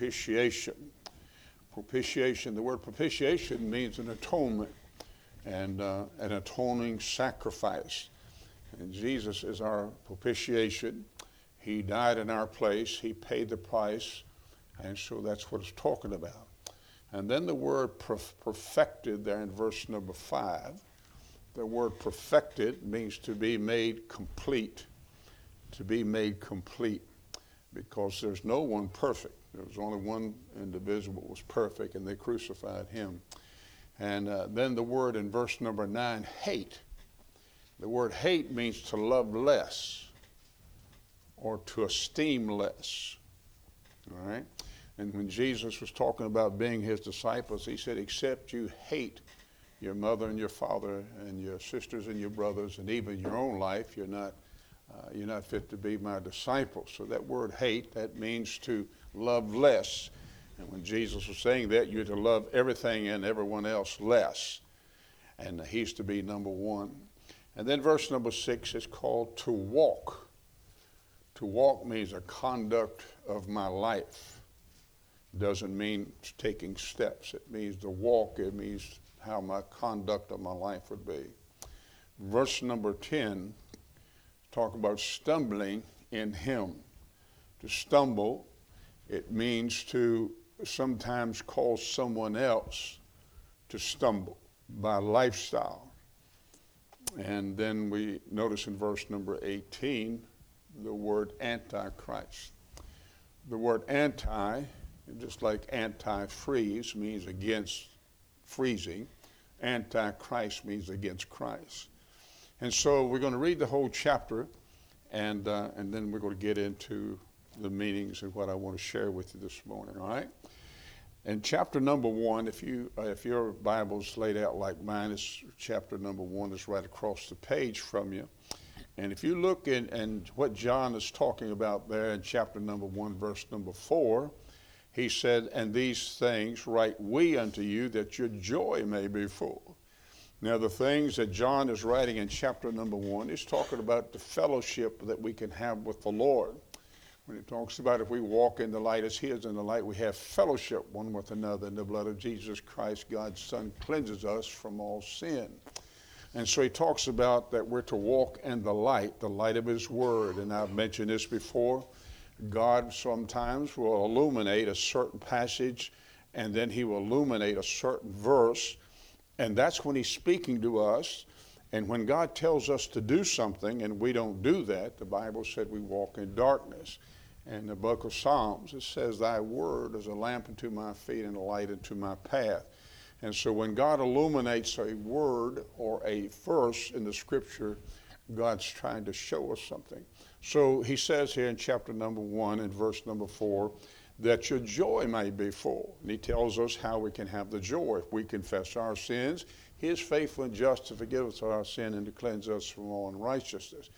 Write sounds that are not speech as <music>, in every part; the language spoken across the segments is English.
propitiation. Propitiation, the word propitiation means an atonement and uh, an atoning sacrifice. And Jesus is our propitiation. He died in our place, He paid the price, and so that's what it's talking about. And then the word perfected there in verse number five. The word perfected means to be made complete. To be made complete. Because there's no one perfect. There was only one individual that was perfect, and they crucified him. And uh, then the word in verse number nine, hate. The word hate means to love less or to esteem less. All right? And when Jesus was talking about being his disciples, he said, Except you hate your mother and your father and your sisters and your brothers and even your own life, you're not, uh, you're not fit to be my disciples. So that word hate, that means to love less. And when Jesus was saying that, you're to love everything and everyone else less. And he's to be number one. And then verse number six is called to walk. To walk means a conduct of my life doesn't mean taking steps. It means to walk. It means how my conduct of my life would be. Verse number 10 talk about stumbling in him. To stumble, it means to sometimes cause someone else to stumble by lifestyle. And then we notice in verse number 18 the word antichrist. The word anti just like anti-freeze means against freezing, antichrist means against Christ. And so we're going to read the whole chapter, and, uh, and then we're going to get into the meanings and what I want to share with you this morning, all right? And chapter number one, if, you, uh, if your Bible's laid out like mine, it's chapter number one is right across the page from you. And if you look in and what John is talking about there in chapter number one, verse number four, he said, And these things write we unto you that your joy may be full. Now, the things that John is writing in chapter number one, he's talking about the fellowship that we can have with the Lord. When he talks about if we walk in the light as he is in the light, we have fellowship one with another, and the blood of Jesus Christ, God's Son, cleanses us from all sin. And so he talks about that we're to walk in the light, the light of his word. And I've mentioned this before. God sometimes will illuminate a certain passage and then he will illuminate a certain verse. And that's when he's speaking to us. And when God tells us to do something and we don't do that, the Bible said we walk in darkness. And the book of Psalms, it says, Thy word is a lamp unto my feet and a light unto my path. And so when God illuminates a word or a verse in the scripture, God's trying to show us something. So he says here in chapter number one and verse number four that your joy may be full. And he tells us how we can have the joy. If we confess our sins, he is faithful and just to forgive us our sin and to cleanse us from all unrighteousness.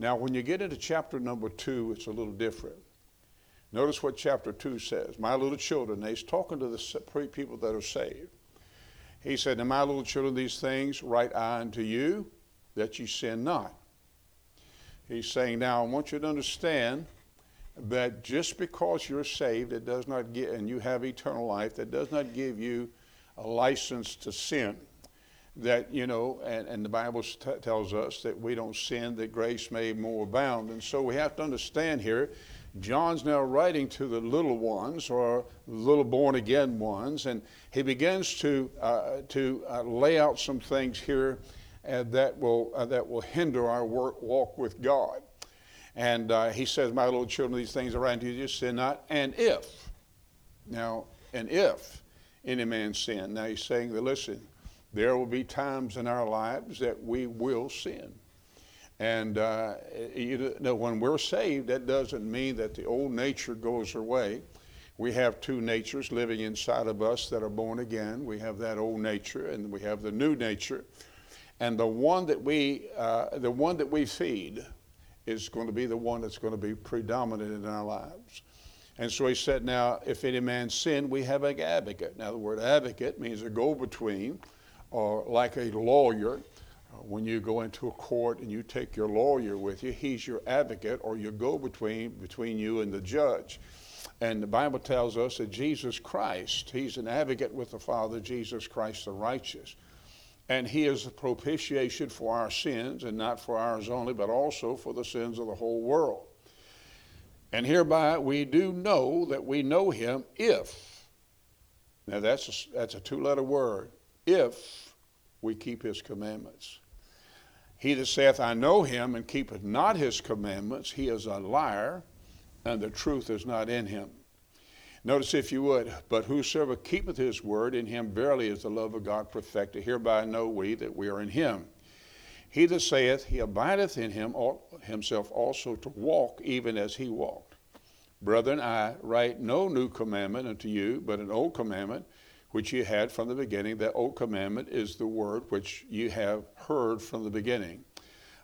Now, when you get into chapter number two, it's a little different. Notice what chapter 2 says. My little children, he's talking to the people that are saved. He said, "And my little children, these things write I unto you, that ye sin not. He's saying, now I want you to understand that just because you're saved, it does not get, and you have eternal life, that does not give you a license to sin. That, you know, and, and the Bible t- tells us that we don't sin, that grace may more abound. And so we have to understand here, John's now writing to the little ones or little born again ones, and he begins to, uh, to uh, lay out some things here and that will, uh, that will hinder our work, walk with God. And uh, he says, My little children, these things are right to you, sin not. And if, now, and if any man sin, now he's saying that, listen, there will be times in our lives that we will sin. And uh, you know, when we're saved, that doesn't mean that the old nature goes away. We have two natures living inside of us that are born again. We have that old nature, and we have the new nature. And the one that we, uh, the one that we feed is going to be the one that's going to be predominant in our lives. And so he said, Now, if any man sin, we have an advocate. Now, the word advocate means a go between, or like a lawyer. Uh, when you go into a court and you take your lawyer with you, he's your advocate or your go between between you and the judge. And the Bible tells us that Jesus Christ, He's an advocate with the Father, Jesus Christ the righteous. And He is a propitiation for our sins, and not for ours only, but also for the sins of the whole world. And hereby we do know that we know Him if, now that's a, that's a two letter word, if we keep His commandments. He that saith, I know him, and keepeth not his commandments, he is a liar, and the truth is not in him. Notice, if you would, but whosoever keepeth his word, in him verily is the love of God perfected. Hereby know we that we are in him. He that saith he abideth in him himself also to walk even as he walked. Brethren, I write no new commandment unto you, but an old commandment which you had from the beginning. That old commandment is the word which you have heard from the beginning.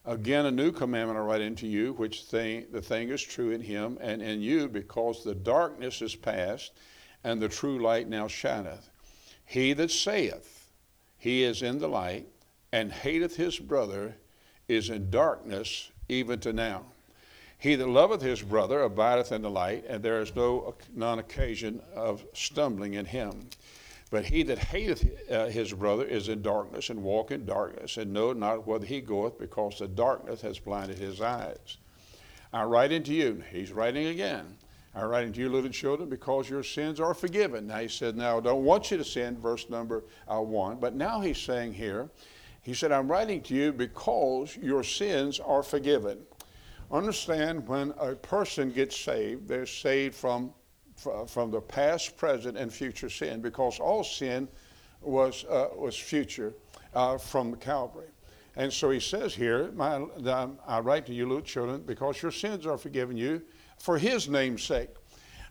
Again, a new commandment I write unto you, which thing, the thing is true in him and in you, because the darkness is past, and the true light now shineth. He that saith he is in the light, and hateth his brother, is in darkness even to now. He that loveth his brother abideth in the light, and there is no none occasion of stumbling in him. But he that hateth uh, his brother is in darkness, and walk in darkness, and know not whither he goeth, because the darkness has blinded his eyes. I write unto you, he's writing again. I write unto you, little children, because your sins are forgiven. Now he said, Now I don't want you to sin, verse number uh, one. But now he's saying here, he said, I'm writing to you because your sins are forgiven. Understand when a person gets saved, they're saved from from the past, present, and future sin, because all sin was, uh, was future uh, from Calvary. And so he says here, my, I write to you, little children, because your sins are forgiven you for his name's sake.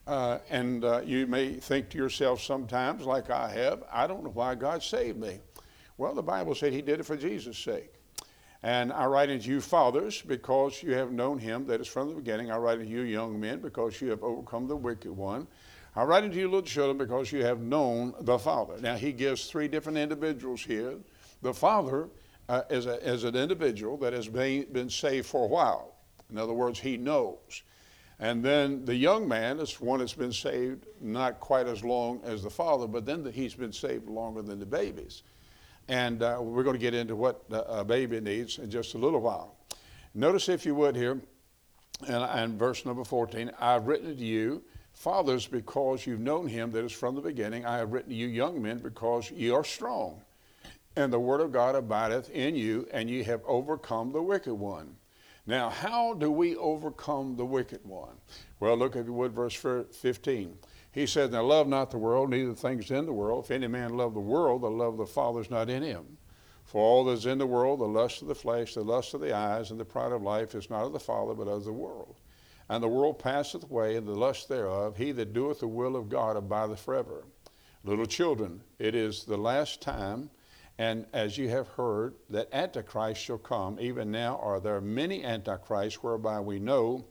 Uh, and uh, you may think to yourself sometimes, like I have, I don't know why God saved me. Well, the Bible said he did it for Jesus' sake. And I write unto you, fathers, because you have known him that is from the beginning. I write unto you, young men, because you have overcome the wicked one. I write unto you, little children, because you have known the Father. Now, he gives three different individuals here. The Father uh, is, a, is an individual that has been, been saved for a while. In other words, he knows. And then the young man is one that's been saved not quite as long as the father, but then the, he's been saved longer than the babies. And uh, we're going to get into what a baby needs in just a little while. Notice, if you would, here, and, and verse number 14 I've written to you, fathers, because you've known him that is from the beginning. I have written to you, young men, because ye are strong. And the word of God abideth in you, and ye have overcome the wicked one. Now, how do we overcome the wicked one? Well, look, if you would, verse 15. He said, Now love not the world, neither things in the world. If any man love the world, the love of the Father is not in him. For all that is in the world, the lust of the flesh, the lust of the eyes, and the pride of life is not of the Father, but of the world. And the world passeth away, and the lust thereof. He that doeth the will of God abideth forever. Little children, it is the last time, and as you have heard, that Antichrist shall come. Even now are there many Antichrists, whereby we know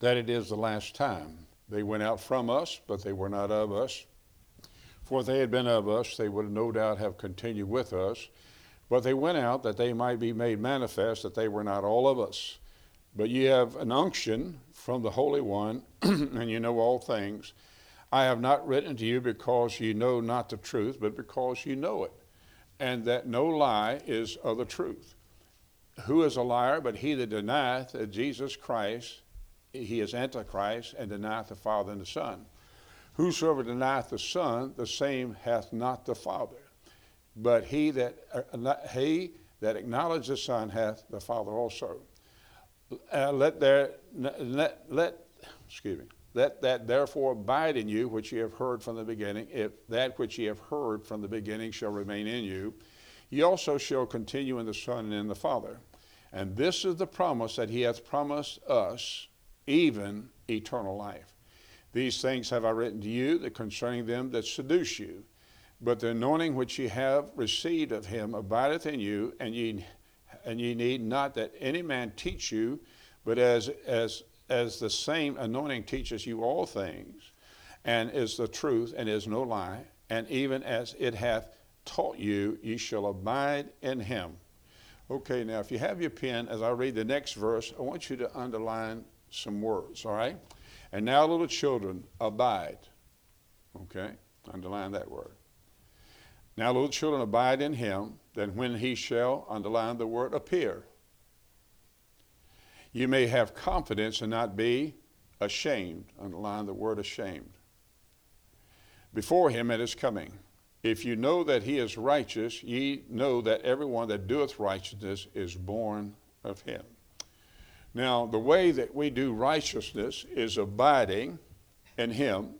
that it is the last time. They went out from us, but they were not of us. For if they had been of us, they would no doubt have continued with us. But they went out that they might be made manifest that they were not all of us. But ye have an unction from the Holy One, <clears throat> and you know all things. I have not written to you because ye know not the truth, but because ye know it, and that no lie is of the truth. Who is a liar but he that denieth that Jesus Christ he is Antichrist and denieth the Father and the Son. Whosoever denieth the Son, the same hath not the Father. But he that uh, he that acknowledges the Son hath the Father also. Uh, let there let let excuse me. Let that therefore abide in you which ye have heard from the beginning. If that which ye have heard from the beginning shall remain in you, ye also shall continue in the Son and in the Father. And this is the promise that he hath promised us even eternal life. These things have I written to you that concerning them that seduce you. But the anointing which ye have received of him abideth in you, and ye, and ye need not that any man teach you, but as, as, as the same anointing teaches you all things, and is the truth, and is no lie, and even as it hath taught you, ye shall abide in him. Okay, now if you have your pen, as I read the next verse, I want you to underline some words, all right? And now, little children, abide. Okay? Underline that word. Now, little children, abide in him, then when he shall, underline the word, appear, you may have confidence and not be ashamed. Underline the word ashamed. Before him at his coming. If you know that he is righteous, ye know that everyone that doeth righteousness is born of him. Now, the way that we do righteousness is abiding in him,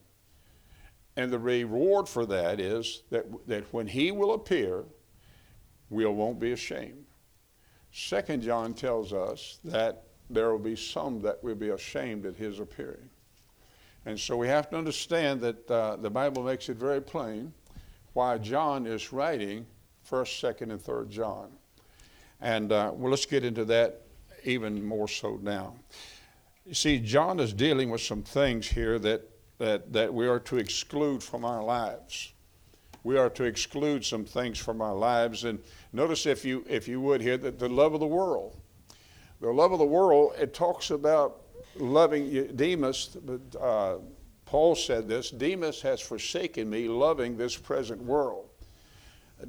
and the reward for that is that, that when he will appear, we won't be ashamed. Second John tells us that there will be some that will be ashamed at his appearing. And so we have to understand that uh, the Bible makes it very plain why John is writing 1st, 2nd, and 3rd John. And uh, well, let's get into that even more so now. You see, John is dealing with some things here that, that, that we are to exclude from our lives. We are to exclude some things from our lives. And notice, if you, if you would, here, that the love of the world. The love of the world, it talks about loving Demas, uh, Paul said this Demas has forsaken me, loving this present world.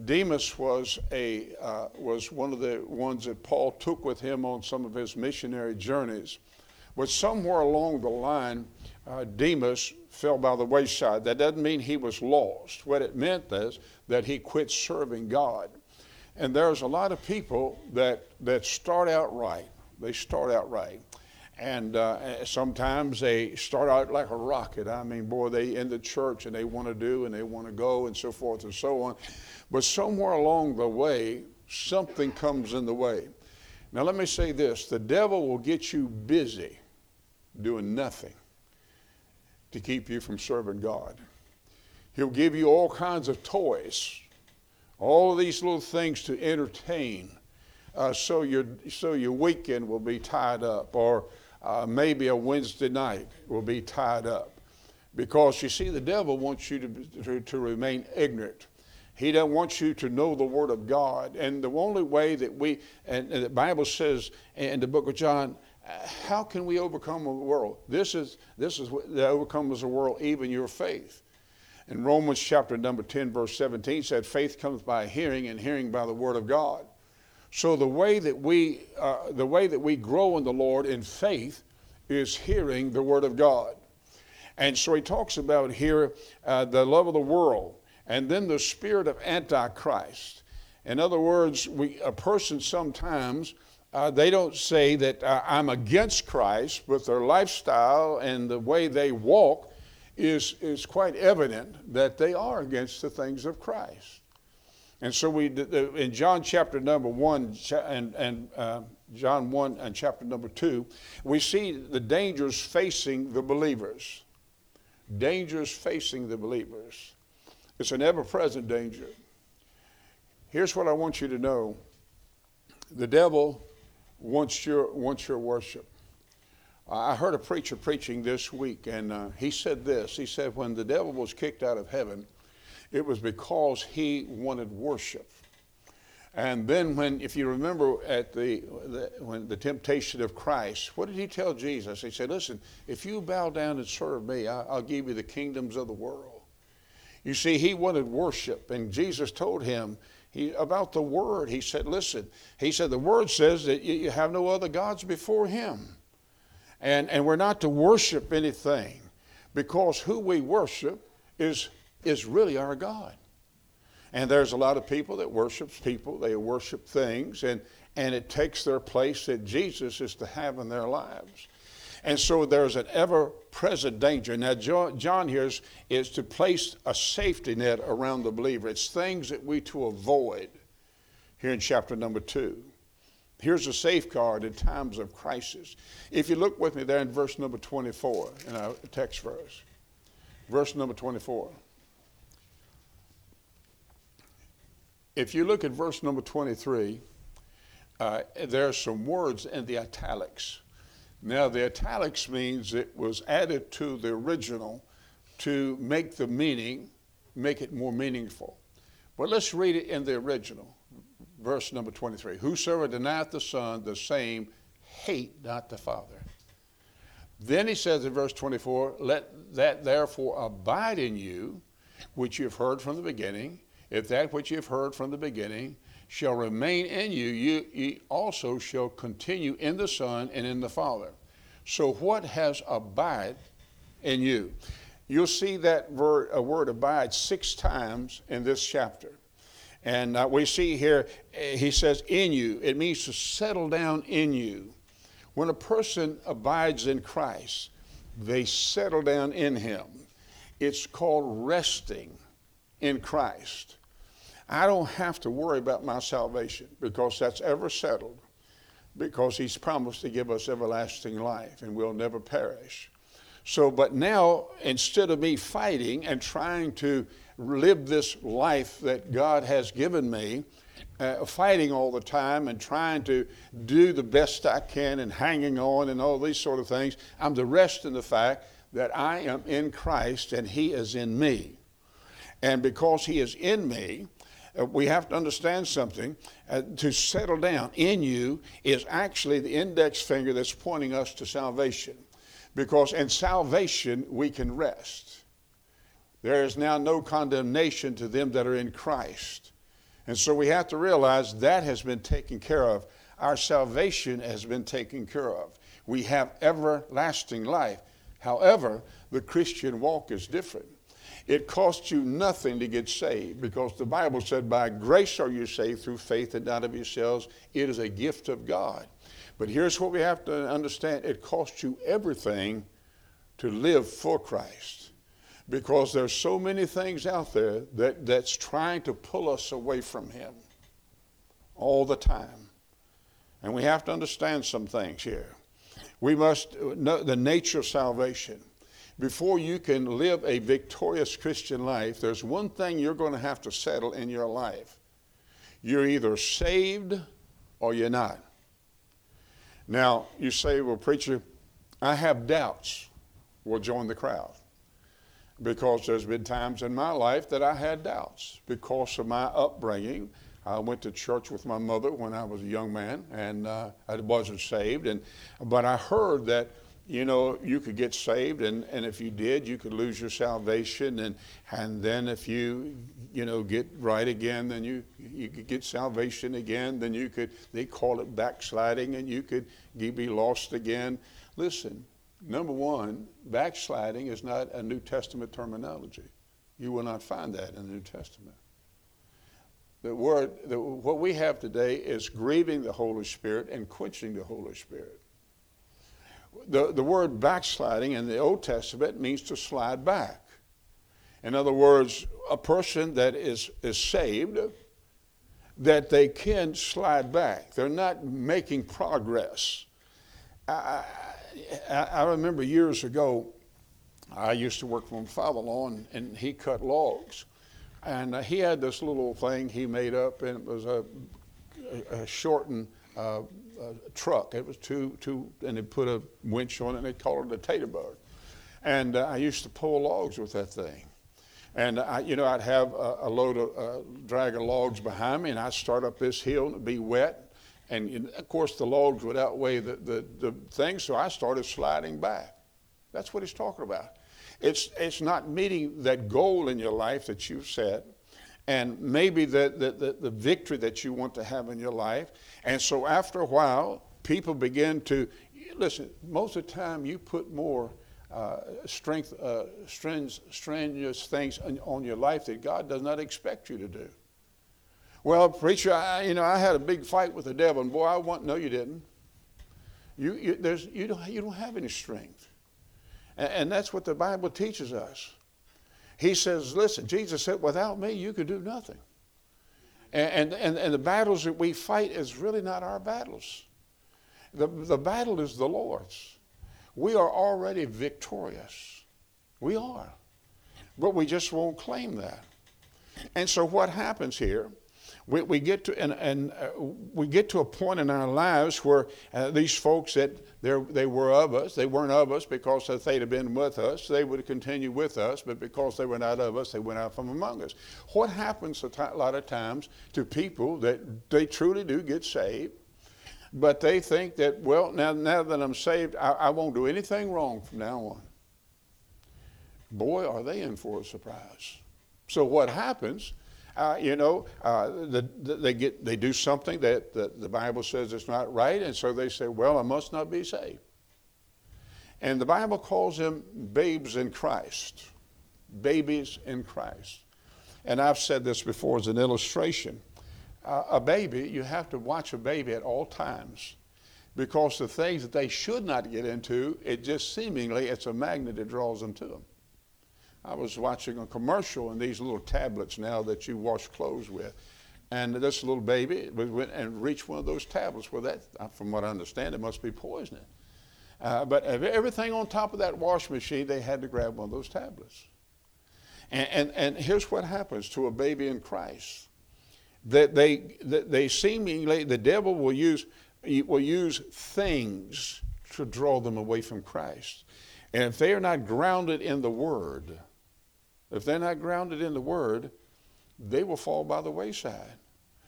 Demas was, a, uh, was one of the ones that Paul took with him on some of his missionary journeys. But somewhere along the line, uh, Demas fell by the wayside. That doesn't mean he was lost. What it meant is that he quit serving God. And there's a lot of people that, that start out right. They start out right. And uh, sometimes they start out like a rocket. I mean, boy, they in the church and they want to do and they want to go and so forth and so on. But somewhere along the way, something comes in the way. Now, let me say this the devil will get you busy doing nothing to keep you from serving God. He'll give you all kinds of toys, all of these little things to entertain. Uh, so your so your weekend will be tied up, or uh, maybe a Wednesday night will be tied up. Because you see, the devil wants you to, to, to remain ignorant. He doesn't want you to know the Word of God. And the only way that we, and, the Bible says in the book of John, how can we overcome the world? This is, this is the overcomes the world, even your faith. In Romans chapter number 10, verse 17 said, faith comes by hearing, and hearing by the Word of God. So the way that we, uh, the way that we grow in the Lord in faith is hearing the Word of God. And so he talks about here uh, the love of the world and then the spirit of Antichrist. In other words, we, a person sometimes, uh, they don't say that uh, I'm against Christ, but their lifestyle and the way they walk is, is quite evident that they are against the things of Christ. And so we, in John chapter number one and, and uh, John 1 and chapter number 2, we see the dangers facing the believers. Dangers facing the believers. It's an ever present danger. Here's what I want you to know the devil wants your, wants your worship. I heard a preacher preaching this week, and uh, he said this. He said, When the devil was kicked out of heaven, it was because he wanted worship. And then, when, if you remember, at the, the, when the temptation of Christ, what did he tell Jesus? He said, "Listen, if you bow down and serve me, I, I'll give you the kingdoms of the world." You see, he wanted worship, and Jesus told him he, about the Word. He said, "Listen," he said, "the Word says that you, you have no other gods before Him, and and we're not to worship anything, because who we worship is is really our God. And there's a lot of people that worships people, they worship things, and, and it takes their place that Jesus is to have in their lives. And so there's an ever present danger. Now, John here is, is to place a safety net around the believer. It's things that we to avoid here in chapter number two. Here's a safeguard in times of crisis. If you look with me there in verse number 24 in our text verse, verse number 24. If you look at verse number 23, uh, there are some words in the italics. Now, the italics means it was added to the original to make the meaning, make it more meaningful. But let's read it in the original, verse number 23. Whosoever denieth the Son, the same hate not the Father. Then he says in verse 24, Let that therefore abide in you, which you've heard from the beginning. If that which you've heard from the beginning shall remain in you, you, also shall continue in the Son and in the Father. So, what has abide in you? You'll see that word, a word abide six times in this chapter. And uh, we see here, eh, he says, in you. It means to settle down in you. When a person abides in Christ, they settle down in him. It's called resting in Christ. I don't have to worry about my salvation because that's ever settled, because he's promised to give us everlasting life and we'll never perish. So, but now, instead of me fighting and trying to live this life that God has given me, uh, fighting all the time and trying to do the best I can and hanging on and all these sort of things. I'm to rest in the fact that I am in Christ and He is in me. And because He is in me, uh, we have to understand something. Uh, to settle down in you is actually the index finger that's pointing us to salvation. Because in salvation, we can rest. There is now no condemnation to them that are in Christ. And so we have to realize that has been taken care of. Our salvation has been taken care of. We have everlasting life. However, the Christian walk is different. It costs you nothing to get saved because the Bible said, By grace are you saved through faith and not of yourselves. It is a gift of God. But here's what we have to understand it costs you everything to live for Christ because there's so many things out there that, that's trying to pull us away from him all the time and we have to understand some things here we must know the nature of salvation before you can live a victorious christian life there's one thing you're going to have to settle in your life you're either saved or you're not now you say well preacher i have doubts well join the crowd because there's been times in my life that I had doubts because of my upbringing. I went to church with my mother when I was a young man, and uh, I wasn't saved. And but I heard that you know you could get saved, and, and if you did, you could lose your salvation, and and then if you you know get right again, then you you could get salvation again. Then you could they call it backsliding, and you could be lost again. Listen, Number one, backsliding is not a New Testament terminology. You will not find that in the New Testament. The word, the, what we have today is grieving the Holy Spirit and quenching the Holy Spirit. The, the word backsliding in the Old Testament means to slide back. In other words, a person that is, is saved, that they can slide back. They're not making progress. I, I remember years ago, I used to work for my father-in-law, and, and he cut logs. And uh, he had this little thing he made up, and it was a, a, a shortened uh, truck. It was two, two, and they put a winch on it, and they called it a tater bug. And uh, I used to pull logs with that thing. And I, you know, I'd have a, a load of uh, drag of logs behind me, and I'd start up this hill, and it'd be wet. And of course, the logs would outweigh the, the, the thing, so I started sliding back. That's what he's talking about. It's, it's not meeting that goal in your life that you've set, and maybe the, the, the, the victory that you want to have in your life. And so after a while, people begin to listen, most of the time, you put more. Uh, strength, uh, strenuous things on, on your life that God does not expect you to do. Well, preacher, I, you know, I had a big fight with the devil, and boy, I want. No, you didn't. You, you, there's, you, don't, you don't have any strength. And, and that's what the Bible teaches us. He says, listen, Jesus said, without me, you could do nothing. And, and, and the battles that we fight is really not our battles. The, the battle is the Lord's. We are already victorious. We are. But we just won't claim that. And so what happens here we, we get to and, and uh, we get to a point in our lives where uh, these folks that they were of us, they weren't of us because if they'd have been with us, they would continue with us, but because they were not of us, they went out from among us. What happens a lot of times to people that they truly do get saved? But they think that, well, now, now that I'm saved, I, I won't do anything wrong from now on. Boy, are they in for a surprise. So what happens? Uh, you know, uh, the, the, they get they do something that the, the Bible says is not right, and so they say, "Well, I must not be saved." And the Bible calls them babes in Christ, babies in Christ. And I've said this before as an illustration. Uh, a baby, you have to watch a baby at all times because the things that they should not get into, it just seemingly it's a magnet that draws them to them. I was watching a commercial in these little tablets now that you wash clothes with. And this little baby went and reached one of those tablets. Well, that, from what I understand, it must be poisoning. Uh, but everything on top of that wash machine, they had to grab one of those tablets. And, and, and here's what happens to a baby in Christ. That they, that they seemingly, the devil will use, will use things to draw them away from Christ. And if they are not grounded in the Word, if they're not grounded in the Word, they will fall by the wayside.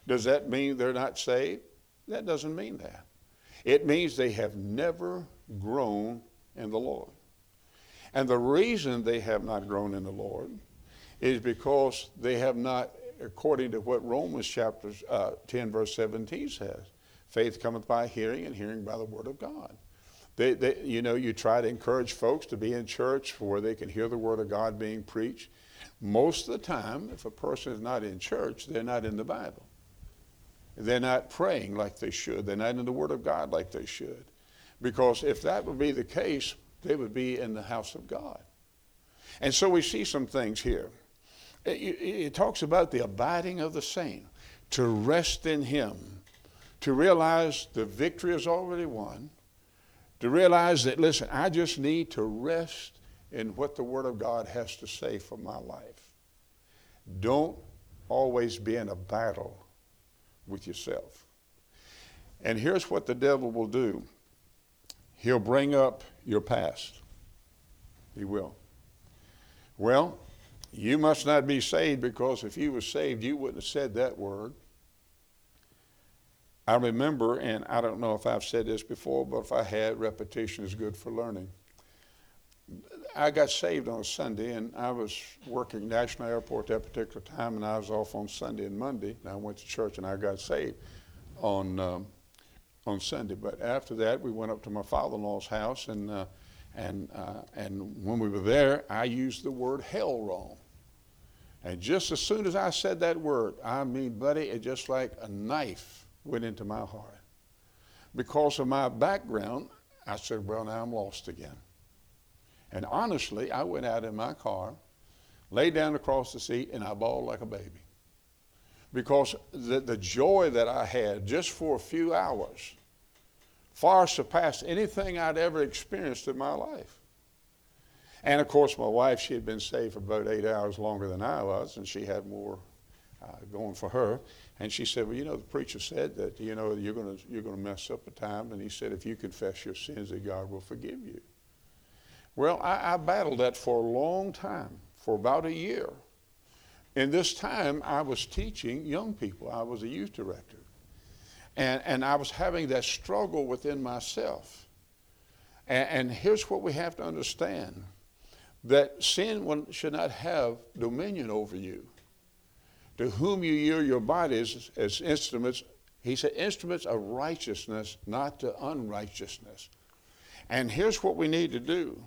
Does that mean they're not saved? That doesn't mean that. It means they have never grown in the Lord. And the reason they have not grown in the Lord is because they have not, according to what Romans chapter uh, 10, verse 17 says, faith cometh by hearing, and hearing by the word of God. They, they, you know, you try to encourage folks to be in church where they can hear the word of God being preached. Most of the time, if a person is not in church, they're not in the Bible. They're not praying like they should. They're not in the Word of God like they should. Because if that would be the case, they would be in the house of God. And so we see some things here. It, it, talks about the abiding of the saint, to rest in Him, to realize the victory is already won, to realize that, listen, I just need to rest in what the Word of God has to say for my life. Don't always be in a battle with yourself. And here's what the devil will do he'll bring up your past. He will. Well, you must not be saved because if you were saved, you wouldn't have said that word. I remember, and I don't know if I've said this before, but if I had, repetition is good for learning. I got saved on a Sunday, and I was working National Airport that particular time, and I was off on Sunday and Monday. And I went to church, and I got saved on um, on Sunday. But after that, we went up to my father-in-law's house, and uh, and uh, and when we were there, I used the word hell wrong. And just as soon as I said that word, I mean, buddy, it just like a knife went into my heart. Because of my background, I said, well, now I'm lost again. And honestly, I went out in my car, laid down across the seat, and I bawled like a baby. Because the, the joy that I had just for a few hours far surpassed anything I'd ever experienced in my life. And of course, my wife, she had been saved for about eight hours longer than I was, and she had more uh, going for her. And she said, Well, you know, the preacher said that, you know, you're going you're to mess up a time. And he said, If you confess your sins, that God will forgive you. Well, I, I battled that for a long time, for about a year. In this time, I was teaching young people. I was a youth director. And, and I was having that struggle within myself. And, and here's what we have to understand that sin should not have dominion over you. To whom you yield your bodies as instruments, he said, instruments of righteousness, not to unrighteousness. And here's what we need to do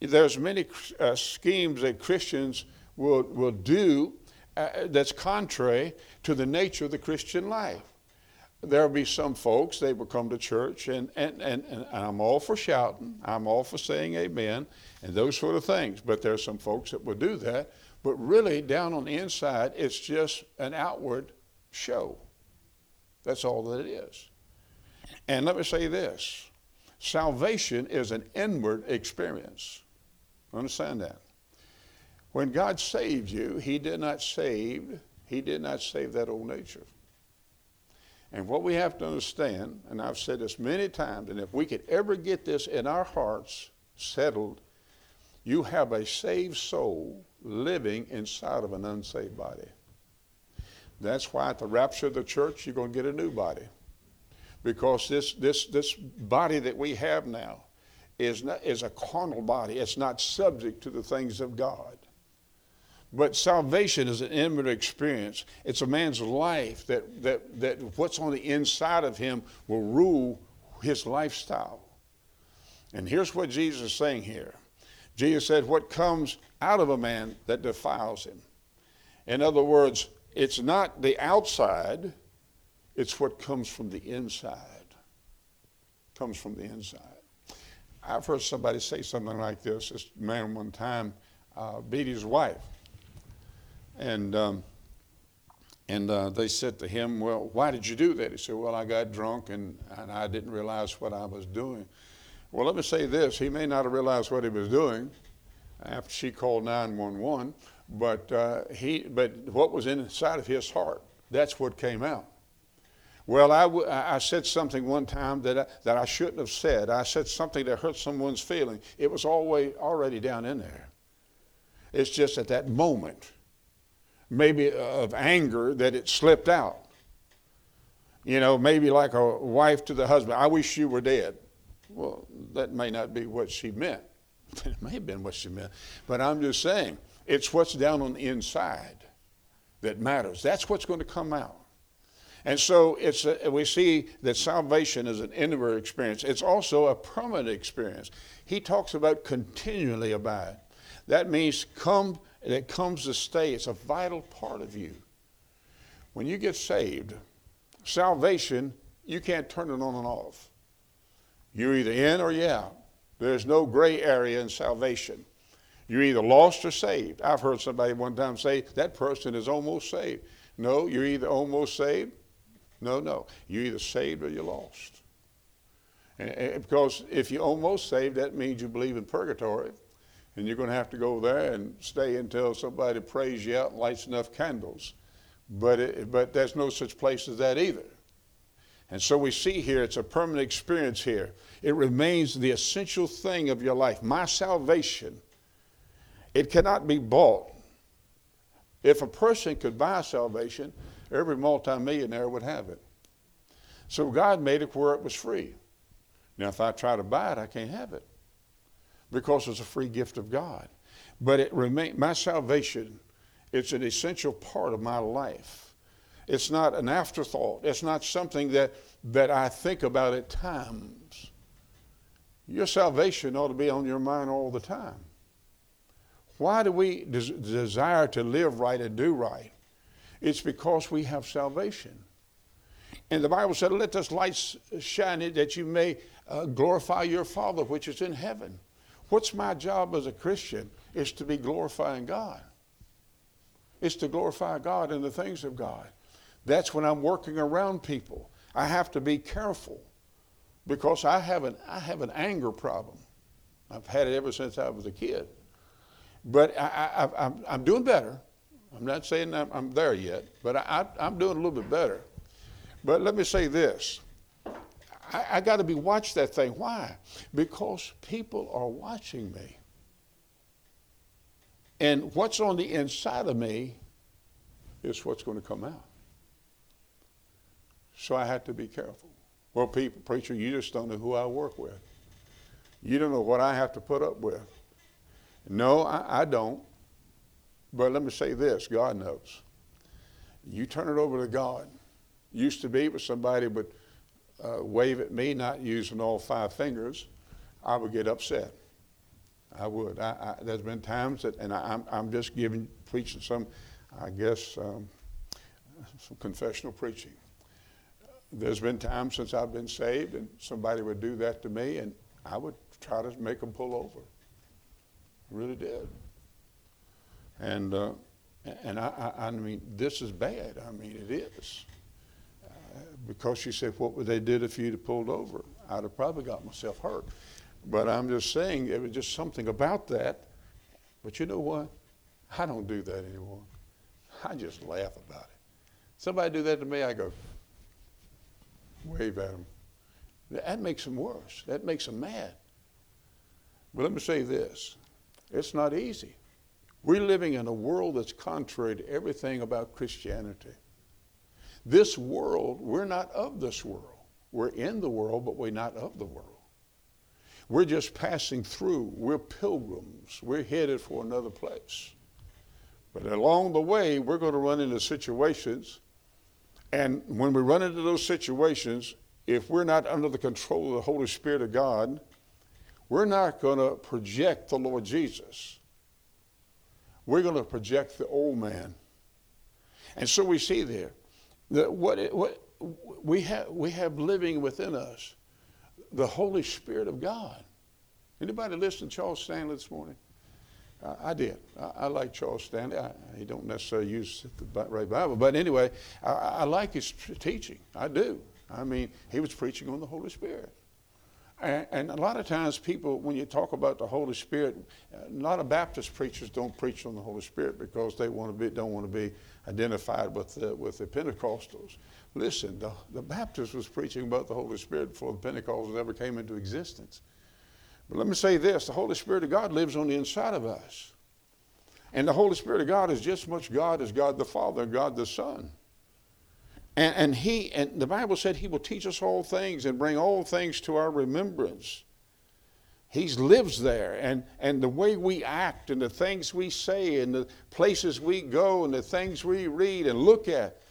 there's many uh, schemes that Christians will, will do uh, that's contrary to the nature of the Christian life. There'll be some folks, they will come to church, and, and, and, and I'm all for shouting, I'm all for saying amen, and those sort of things. But there's some folks that will do that. But really, down on the inside, it's just an outward show. That's all that it is. And let me say this salvation is an inward experience. Understand that. When God saved you, He did not save, He did not save that old nature. And what we have to understand, and I've said this many times, and if we could ever get this in our hearts settled, you have a saved soul living inside of an unsaved body. That's why at the rapture of the church, you're going to get a new body. because this, this, this body that we have now is, not, is a carnal body. It's not subject to the things of God. But salvation is an inward experience. It's a man's life that, that, that what's on the inside of him will rule his lifestyle. And here's what Jesus is saying here Jesus said, What comes out of a man that defiles him. In other words, it's not the outside, it's what comes from the inside. Comes from the inside. I've heard somebody say something like this. This man one time uh, beat his wife. And, um, and uh, they said to him, Well, why did you do that? He said, Well, I got drunk and, and I didn't realize what I was doing. Well, let me say this he may not have realized what he was doing after she called 911, but, uh, he, but what was inside of his heart, that's what came out. Well, I, w- I said something one time that I, that I shouldn't have said. I said something that hurt someone's feeling. It was always already down in there. It's just at that moment, maybe of anger, that it slipped out. You know, maybe like a wife to the husband, I wish you were dead. Well, that may not be what she meant. <laughs> it may have been what she meant. But I'm just saying, it's what's down on the inside that matters. That's what's going to come out. And so it's a, we see that salvation is an inward experience. It's also a permanent experience. He talks about continually abide. That means come, it comes to stay. It's a vital part of you. When you get saved, salvation, you can't turn it on and off. You're either in or you're out. There's no gray area in salvation. You're either lost or saved. I've heard somebody one time say that person is almost saved. No, you're either almost saved no, no. You're either saved or you're lost. And, because if you're almost saved, that means you believe in purgatory, and you're going to have to go there and stay until somebody prays you out and lights enough candles. But, it, but there's no such place as that either. And so we see here it's a permanent experience here. It remains the essential thing of your life. My salvation, it cannot be bought. If a person could buy salvation, every multimillionaire would have it. So God made it where it was free. Now, if I try to buy it, I can't have it because it's a free gift of God. But it remain, my salvation, it's an essential part of my life. It's not an afterthought. It's not something that, that I think about at times. Your salvation ought to be on your mind all the time. Why do we des- desire to live right and do right? It's because we have salvation. And the Bible said, Let this light shine that you may uh, glorify your Father which is in heaven. What's my job as a Christian? Is to be glorifying God. It's to glorify God and the things of God. That's when I'm working around people. I have to be careful because I have an, I have an anger problem. I've had it ever since I was a kid. But I, I'm doing better. I'm not saying I'm, I'm there yet, but I, am doing a little bit better. But let me say this I, I got to be watch that thing. Why? Because people are watching me. And what's on the inside of me is what's going to come out. So I have to be careful. Well, people, preacher, you just don't know who I work with. You don't know what I have to put up with. No, I, I don't. But let me say this God knows. You turn it over to God. Used to be with somebody would uh, wave at me, not using all five fingers, I would get upset. I would. I, I, there's been times that, and I, am I'm, I'm just giving, preaching some, I guess, um, some confessional preaching. There's been times since I've been saved, and somebody would do that to me, and I would try to make them pull over. I really did. And, uh, and I, I, I, mean, this is bad. I mean, it is. Uh, because she said, what would they did if you'd have pulled over? I'd have probably got myself hurt. But I'm just saying, it was just something about that. But you know what? I don't do that anymore. I just laugh about it. Somebody do that to me, I go, wave at them. That makes them worse. That makes them mad. But let me say this it's not easy. We're living in a world that's contrary to everything about Christianity. This world, we're not of this world. We're in the world, but we're not of the world. We're just passing through. We're pilgrims. We're headed for another place. But along the way, we're going to run into situations. And when we run into those situations, if we're not under the control of the Holy Spirit of God, we're not going to project the Lord Jesus. We're going to project the old man. And so we see there that what, what we, have, we have living within us the Holy Spirit of God. Anybody listen to Charles Stanley this morning? I did. I, I, like Charles Stanley. I, he don't necessarily use the right Bible, but anyway, I, I like his teaching. I do. I mean, he was preaching on the Holy Spirit. And, and, a lot of times, people, when you talk about the Holy Spirit, uh, a lot of Baptist preachers don't preach on the Holy Spirit because they want to be, don't want to be identified with the, with the Pentecostals. Listen, the, the Baptist was preaching about the Holy Spirit before the Pentecostals ever came into existence. But let me say this the Holy Spirit of God lives on the inside of us. And the Holy Spirit of God is just as much God as God the Father and God the Son. And, and he and the Bible said he will teach us all things and bring all things to our remembrance. He lives there, and, and the way we act, and the things we say, and the places we go, and the things we read and look at.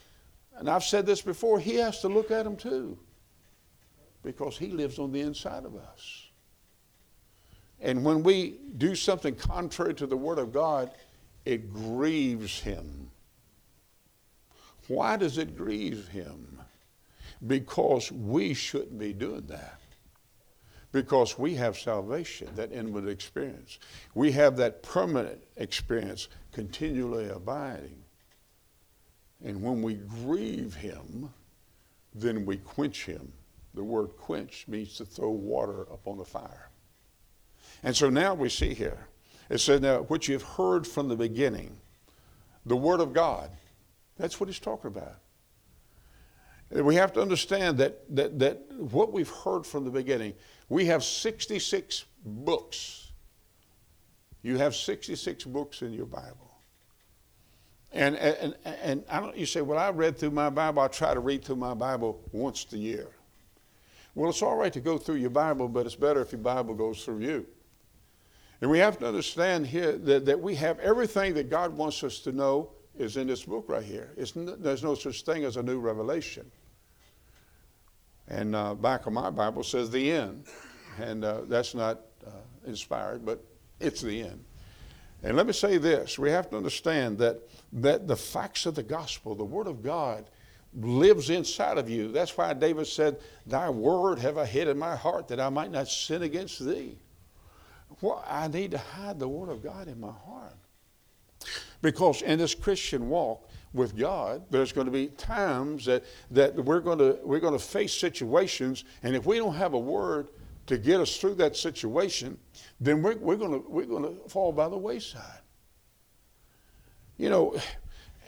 And I've said this before, he has to look at them too, because he lives on the inside of us. And when we do something contrary to the Word of God, it grieves him. Why does it grieve him? Because we shouldn't be doing that. Because we have salvation, that inward experience. We have that permanent experience, continually abiding. And when we grieve him, then we quench him. The word quench means to throw water upon the fire. And so now we see here, it says, now, what you've heard from the beginning, the Word of God, that's what he's talking about. We have to understand that, that, that what we've heard from the beginning, we have 66 books. You have 66 books in your Bible. And, and, and I don't, you say, well, I read through my Bible. I try to read through my Bible once a year. Well, it's all right to go through your Bible, but it's better if your Bible goes through you. And we have to understand here that, that we have everything that God wants us to know is in this book right here. There's no such thing as a new revelation. And uh, back of my Bible says the end. And uh, that's not uh, inspired, but it's the end. And let me say this we have to understand that, that the facts of the gospel, the Word of God, lives inside of you. That's why David said, Thy word have I hid in my heart that I might not sin against thee. Well, I need to hide the Word of God in my heart. Because in this Christian walk with God, there's going to be times that, that we're, going to, we're going to face situations, and if we don't have a word to get us through that situation, then we're, we're, going to, we're going to fall by the wayside. You know,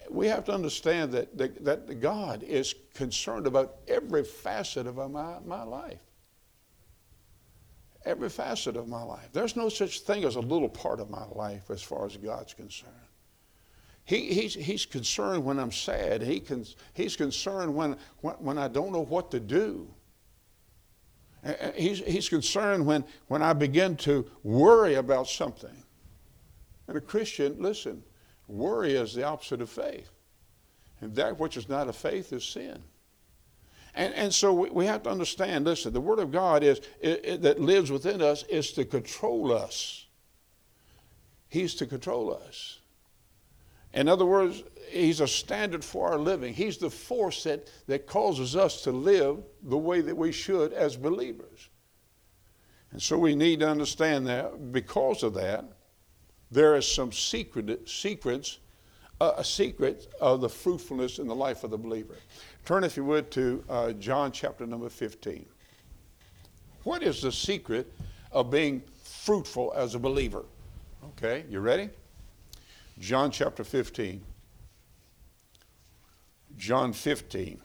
we have to understand that, that, that God is concerned about every facet of my, my life every facet of my life. There's no such thing as a little part of my life as far as God's concerned. He, he's, he's concerned when I'm sad. He can, he's concerned when, when, when I don't know what to do. He's, he's concerned when, when I begin to worry about something. And a Christian, listen, worry is the opposite of faith. And that which is not of faith is sin. And, and so we, we have to understand listen, the Word of God is, it, it, that lives within us is to control us. He's to control us. In other words, He's a standard for our living. He's the force that, that causes us to live the way that we should as believers. And so we need to understand that because of that, there is some secret, secrets, uh, a secret of the fruitfulness in the life of the believer. Turn, if you would, to uh, John chapter number 15. What is the secret of being fruitful as a believer? Okay, you ready? John chapter 15. John 15.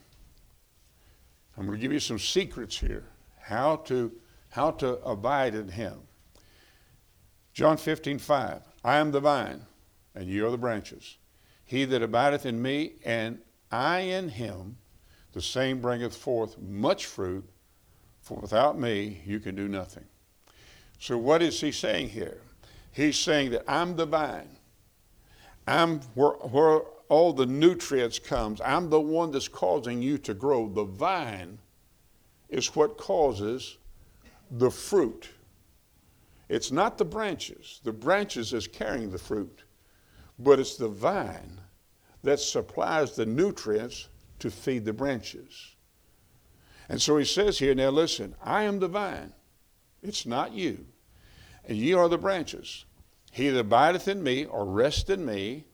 I'm going to give you some secrets here how to, how to abide in Him. John 15, 5. I am the vine, and ye are the branches. He that abideth in me, and I in him, the same bringeth forth much fruit, For without me, you can do nothing. So, what is he saying here? He's saying that I'm the vine. I'm where, where all the nutrients comes. I'm the one that's causing you to grow. The vine is what causes the fruit. It's not the branches. The branches is carrying the fruit, but it's the vine that supplies the nutrients to feed the branches. And so he says here, now listen, I am the vine. It's not you. And ye are the branches. He that abideth in me or rest in me,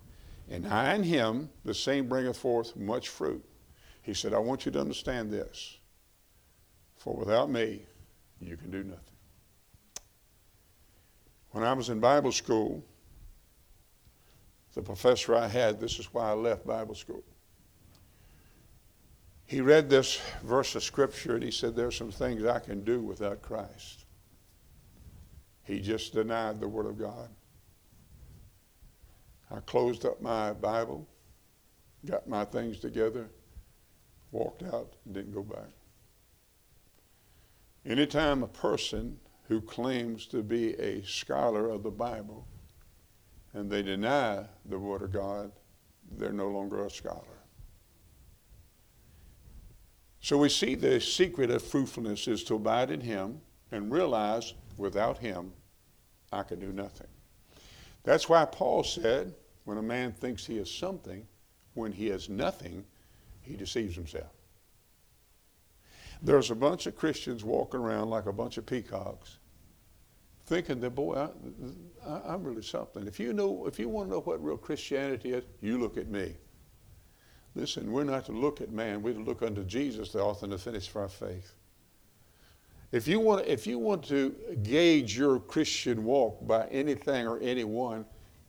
and I in him, the same bringeth forth much fruit. He said, I want you to understand this. For without me, you can do nothing. When I was in Bible school, the professor I had, this is why I left Bible school. He read this verse of Scripture and he said, There are some things I can do without Christ. He just denied the Word of God. I closed up my Bible, got my things together, walked out, and didn't go back. Anytime a person who claims to be a scholar of the Bible and they deny the Word of God, they're no longer a scholar. So we see the secret of fruitfulness is to abide in Him and realize without Him, I can do nothing. That's why Paul said, when a man thinks he is something, when he is nothing, he deceives himself. There's a bunch of Christians walking around like a bunch of peacocks, thinking that, boy, I, am really something. If you know, if you want to know what real Christianity is, you look at me. Listen, we're not to look at man. We're to look unto Jesus, the author and the finisher of our faith. If you want, if you want to gauge your Christian walk by anything or anyone,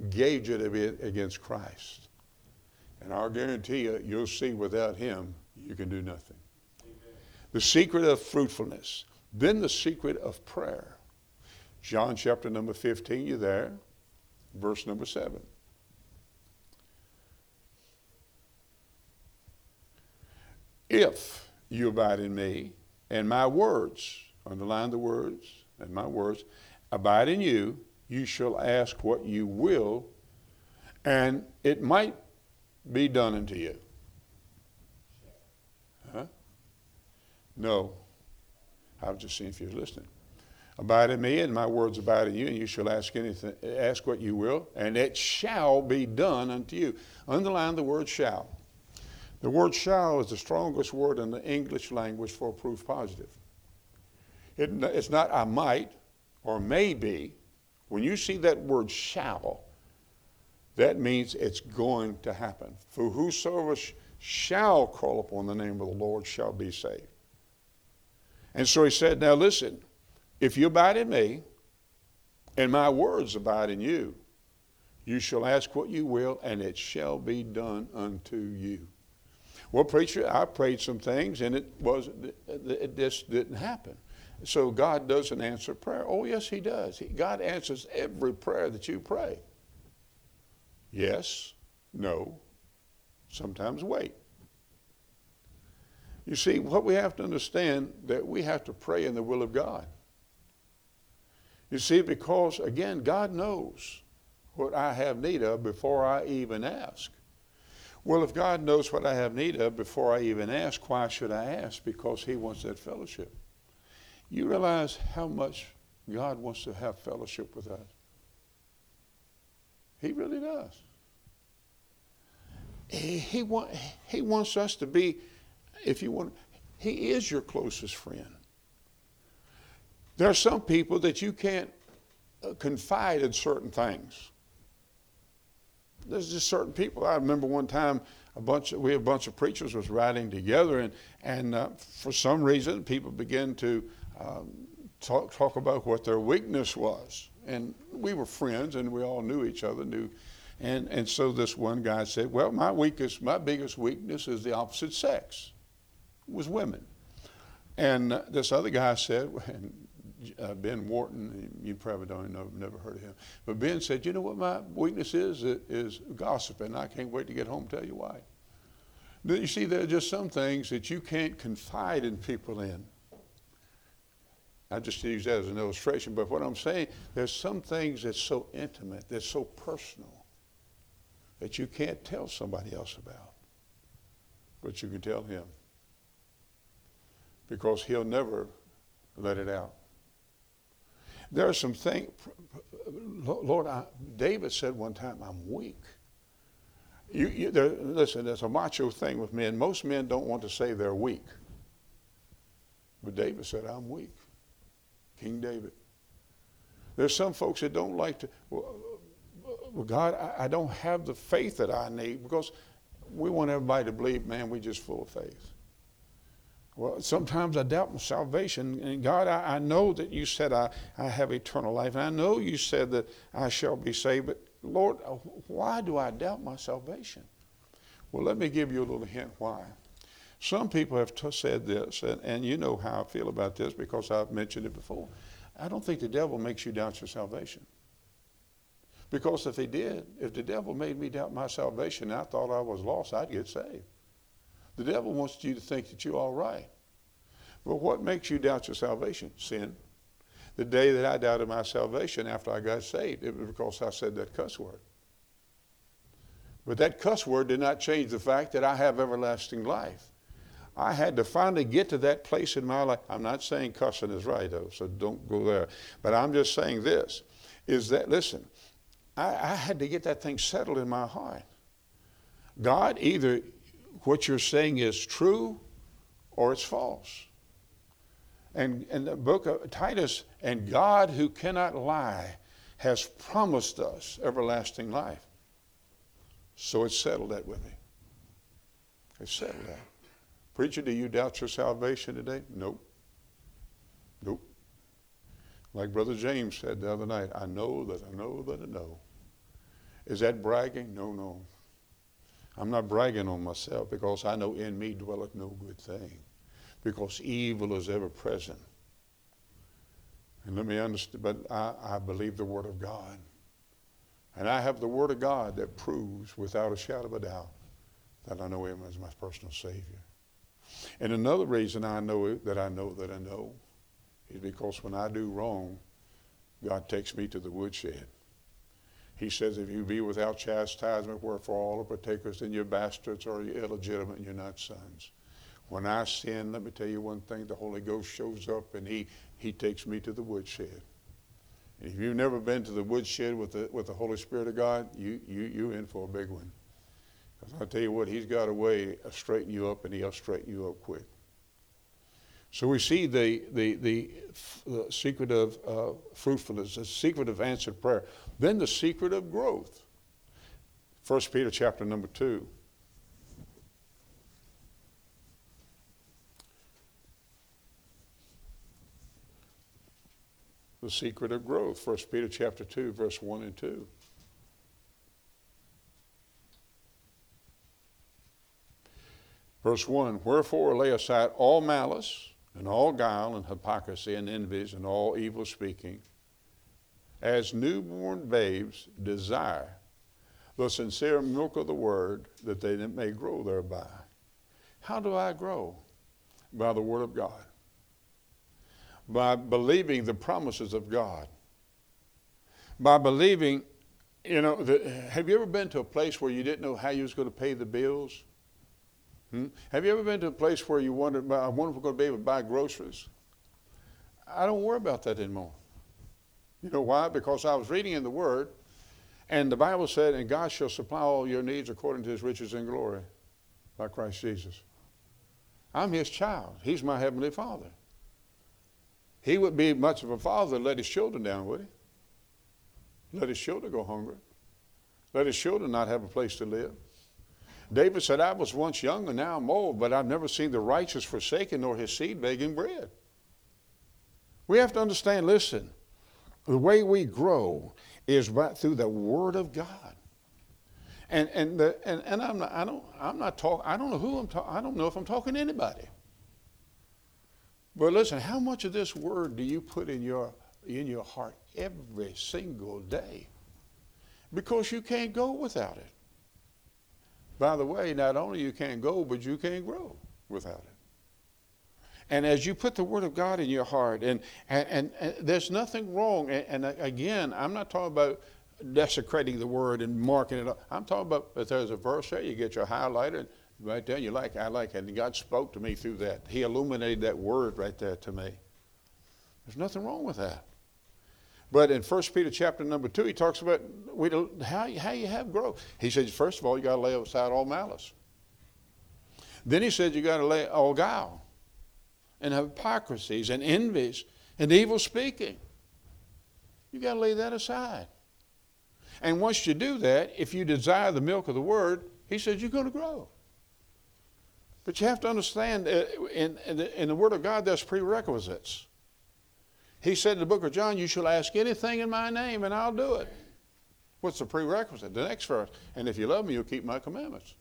gauge it against Christ. And I'll guarantee you, you'll see without Him, you can do nothing. Amen. The secret of fruitfulness. Then the secret of prayer. John chapter number 15, you there? Verse number 7. If you abide in me, and my words, underline the words, and my words, abide in you, you shall ask what you will, and it might be done unto you. Huh? No. I was just seeing if you're listening. Abide in me, and my words abide in you, and you shall ask anything, ask what you will, and it shall be done unto you. Underline the word shall. The word shall is the strongest word in the English language for proof positive. It, it's not I might or maybe. When you see that word shall, that means it's going to happen. For whosoever shall call upon the name of the Lord shall be saved. And so he said, Now listen, if you abide in me, and my words abide in you, you shall ask what you will, and it shall be done unto you. Well, preacher, I prayed some things, and it was it just didn't happen. So God doesn't answer prayer. Oh, yes, He does. God answers every prayer that you pray. Yes, no, sometimes wait. You see, what we have to understand that we have to pray in the will of God. You see, because again, God knows what I have need of before I even ask. Well, if God knows what I have need of before I even ask, why should I ask? Because He wants that fellowship. You realize how much God wants to have fellowship with us? He really does. He, he, want, he wants us to be, if you want, He is your closest friend. There are some people that you can't uh, confide in certain things. There's just certain people. I remember one time a bunch of, we a bunch of preachers was riding together, and and uh, for some reason people began to um, talk, talk about what their weakness was. And we were friends and we all knew each other, knew. And, and so this one guy said, Well, my weakest, my biggest weakness is the opposite sex, was women. And uh, this other guy said, <laughs> and uh, Ben Wharton, you probably don't know, never heard of him. But Ben said, You know what my weakness is? Is gossiping. I can't wait to get home and tell you why. You see, there are just some things that you can't confide in people in. I just use that as an illustration. But what I'm saying, there's some things that's so intimate, that's so personal, that you can't tell somebody else about. But you can tell him. Because he'll never let it out. There are some things, Lord, I, David said one time, I'm weak. You, you, there, listen, there's a macho thing with men. Most men don't want to say they're weak. But David said, I'm weak. King David. There's some folks that don't like to, well, God, I, I don't have the faith that I need because we want everybody to believe, man, we're just full of faith. Well, sometimes I doubt my salvation. And God, I, I know that you said I, I have eternal life. And I know you said that I shall be saved. But Lord, uh, why do I doubt my salvation? Well, let me give you a little hint why. Some people have t- said this, and, and you know how I feel about this because I've mentioned it before. I don't think the devil makes you doubt your salvation. Because if he did, if the devil made me doubt my salvation I thought I was lost, I'd get saved. The devil wants you to think that you're all right. But what makes you doubt your salvation? Sin. The day that I doubted my salvation after I got saved, it was because I said that cuss word. But that cuss word did not change the fact that I have everlasting life. I had to finally get to that place in my life. I'm not saying cussing is right, though, so don't go there. But I'm just saying this is that, listen, I, I had to get that thing settled in my heart. God, either what you're saying is true or it's false. And in the book of Titus, and God who cannot lie has promised us everlasting life. So it's settled that with me. It's settled that. Preacher, do you doubt your salvation today? Nope. Nope. Like Brother James said the other night, I know that I know that I know. Is that bragging? No, no. I'm not bragging on myself because I know in me dwelleth no good thing, because evil is ever present. And let me understand, but I, I believe the Word of God. And I have the Word of God that proves without a shadow of a doubt that I know Him as my personal Savior. And another reason I know it, that I know that I know is because when I do wrong, God takes me to the woodshed. He says, if you be without chastisement, wherefore all are partakers, then you're bastards or you're illegitimate and you're not sons. When I sin, let me tell you one thing, the Holy Ghost shows up and he, he takes me to the woodshed. And if you've never been to the woodshed with the, with the Holy Spirit of God, you, you, you're in for a big one. Because I'll tell you what, he's got a way of straightening you up and he'll straighten you up quick. So we see the, the, the, the secret of uh, fruitfulness, the secret of answered prayer, then the secret of growth. 1 Peter chapter number 2. The secret of growth, 1 Peter chapter 2, verse 1 and 2. Verse 1 Wherefore lay aside all malice and all guile and hypocrisy and envies and all evil speaking, as newborn babes desire the sincere milk of the word that they may grow thereby. How do I grow? By the word of God. By believing the promises of God. By believing, you know, the, have you ever been to a place where you didn't know how you was going to pay the bills? Hmm? Have you ever been to a place where you wondered, I wonder if we're going to be able to buy groceries? I don't worry about that anymore. You know why? Because I was reading in the Word, and the Bible said, and God shall supply all your needs according to his riches and glory by Christ Jesus. I'm his child. He's my heavenly father. He would be much of a father to let his children down, would he? Let his children go hungry. Let his children not have a place to live. David said, I was once young and now I'm old, but I've never seen the righteous forsaken nor his seed begging bread. We have to understand, listen, the way we grow is right through the Word of God. And, and, the, and, and I'm not, I don't, I'm not talking, I don't know who I'm talking, I don't know if I'm talking to anybody. But listen, how much of this Word do you put in your, in your heart every single day? Because you can't go without it. By the way, not only you can't go, but you can't grow without it. And as you put the Word of God in your heart, and, and, and, and there's nothing wrong. And, and, again, I'm not talking about desecrating the Word and marking it up. I'm talking about if there's a verse there, you get your highlighter right there, you like, I like it. And God spoke to me through that. He illuminated that Word right there to me. There's nothing wrong with that. But in 1 Peter chapter number 2, he talks about we, how, how you have growth. He says, first of all, you got to lay aside all malice. Then he said, you got to lay all guile and hypocrisies and envies and evil speaking. You got to lay that aside. And once you do that, if you desire the milk of the word, he says you're going to grow. But you have to understand, uh, in, in, the, in the Word of God, there's prerequisites. He said in the book of John, You shall ask anything in my name, and I'll do it. What's the prerequisite? The next verse. And if you love me, you'll keep my commandments.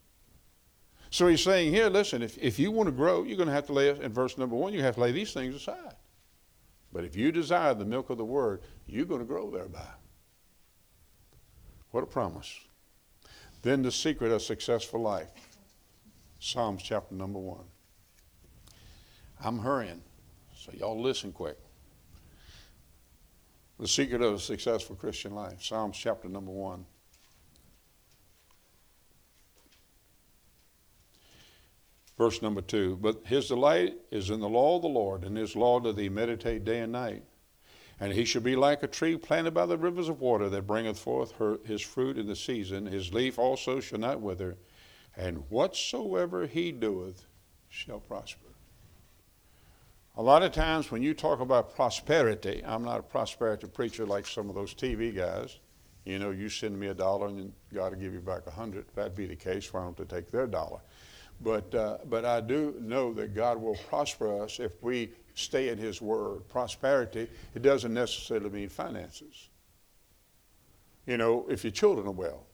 So he's saying here, listen, if, if you want to grow, you're going to have to lay, in verse number one, you have to lay these things aside. But if you desire the milk of the word, you're going to grow thereby. What a promise. Then the secret of successful life. Psalms chapter number one. I'm hurrying, so y'all listen quick. The secret of a successful Christian life. Psalms chapter number one. Verse number two, but his delight is in the law of the Lord, and his law doth he meditate day and night. And he shall be like a tree planted by the rivers of water that bringeth forth her, his fruit in the season. His leaf also shall not wither, and whatsoever he doeth shall prosper. A lot of times when you talk about prosperity, I'm not a prosperity preacher like some of those TV guys. You know, you send me a dollar and God will give you back a hundred. If that'd be the case, why don't they take their dollar? But, uh, but I do know that God will prosper us if we stay in His Word. Prosperity, it doesn't necessarily mean finances. You know, if your children are well,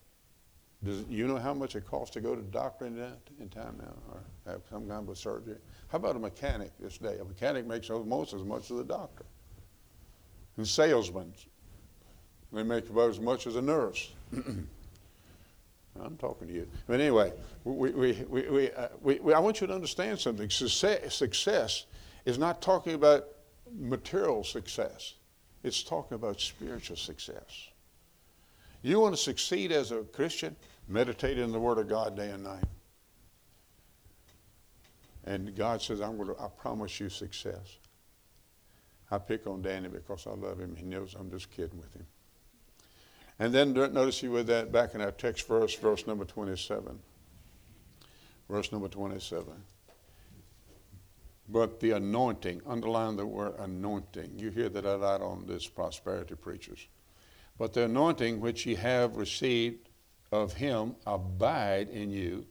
does, you know how much it costs to go to the doctor in, that, in time now or have some kind of surgery? How about a mechanic this day? A mechanic makes almost as much as a doctor. And salesmen, they make about as much as a nurse. <clears throat> I'm talking to you. But anyway, we, we, we, we, uh, we, I want you to understand something. Success, success is not talking about material success, it's talking about spiritual success. You want to succeed as a Christian? Meditate in the Word of God day and night. And God says, I'm going to, I promise you success. I pick on Danny because I love him. He knows I'm just kidding with him. And then notice you with that back in our text verse, verse number 27. Verse number 27. But the anointing, underline the word anointing. You hear that a lot on this prosperity preachers. But the anointing which ye have received of him abide in you,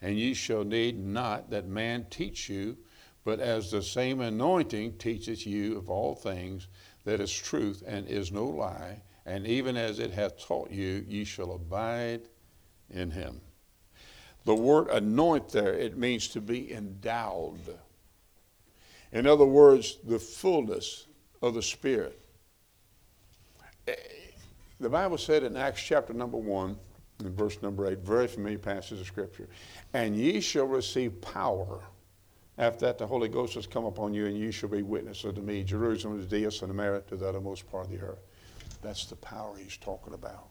and ye shall need not that man teach you, but as the same anointing teaches you of all things, that is truth and is no lie, and even as it hath taught you, ye shall abide in him. The word anoint there, it means to be endowed. In other words, the fullness of the Spirit. Eh, the Bible said in Acts chapter number 1, in verse number 8, very familiar passage of Scripture, and ye shall receive power. After that, the Holy Ghost has come upon you, and ye shall be witnesses unto me, Jerusalem, Judea, and Samaria, to the uttermost part of the earth. That's the power he's talking about.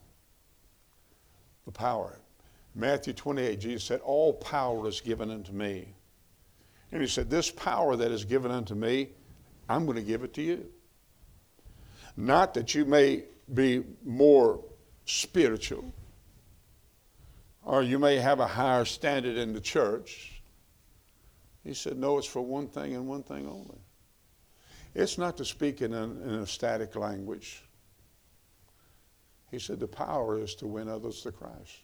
The power. Matthew 28, Jesus said, All power is given unto me. And he said, This power that is given unto me, I'm going to give it to you. Not that you may be more spiritual, or you may have a higher standard in the church. He said, No, it's for one thing and one thing only. It's not to speak in, an, in a static language. He said, The power is to win others to Christ.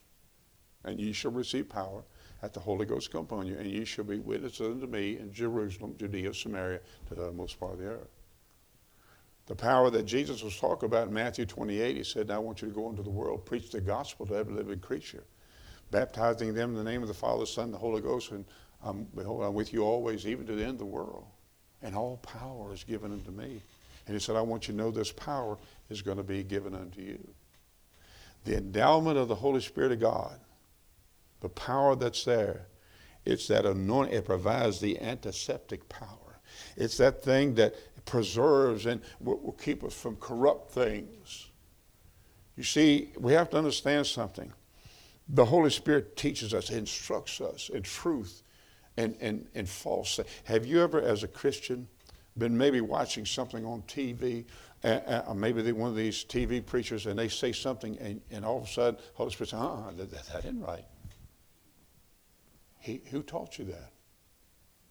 And ye shall receive power at the Holy Ghost come upon you, and ye shall be witnesses unto me in Jerusalem, Judea, Samaria, to the utmost part of the earth. The power that Jesus was talking about in Matthew 28, he said, Now I want you to go into the world, preach the gospel to every living creature, baptizing them in the name of the Father, Son, and the Holy Ghost, and um, behold, I'm with you always, even to the end of the world. And all power is given unto me. And he said, I want you to know this power is going to be given unto you the endowment of the Holy Spirit of God, the power that's there, it's that anointing, it provides the antiseptic power. It's that thing that preserves and will, will keep us from corrupt things. You see, we have to understand something. The Holy Spirit teaches us, instructs us in truth and, and, and false. Have you ever, as a Christian, been maybe watching something on TV, uh, uh, maybe they, one of these TV preachers, and they say something, and, and all of a sudden, Holy Spirit says, uh-uh, that, that isn't right. He, who taught you that?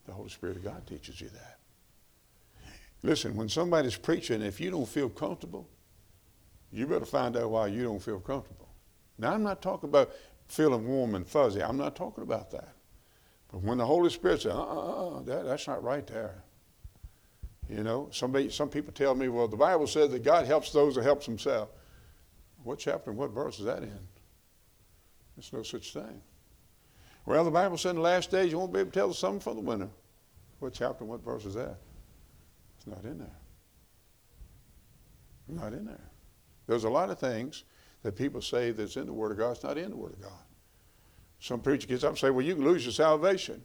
The Holy Spirit of God teaches you that. Listen, when somebody's preaching, if you don't feel comfortable, you better find out why you don't feel comfortable. Now, I'm not talking about feeling warm and fuzzy. I'm not talking about that. But when the Holy Spirit says, uh, uh, uh, that, that's not right there. You know, somebody, some people tell me, well, the Bible says that God helps those that helps himself. What chapter and what verse is that in? There's no such thing. Well, the Bible said in the last days you won't be able to tell the summer from the winter. What chapter and what verse is that? It's not in there. Not in there. There's a lot of things that people say that's in the Word of God. It's not in the Word of God. Some preacher gets up and say, well, you can lose your salvation.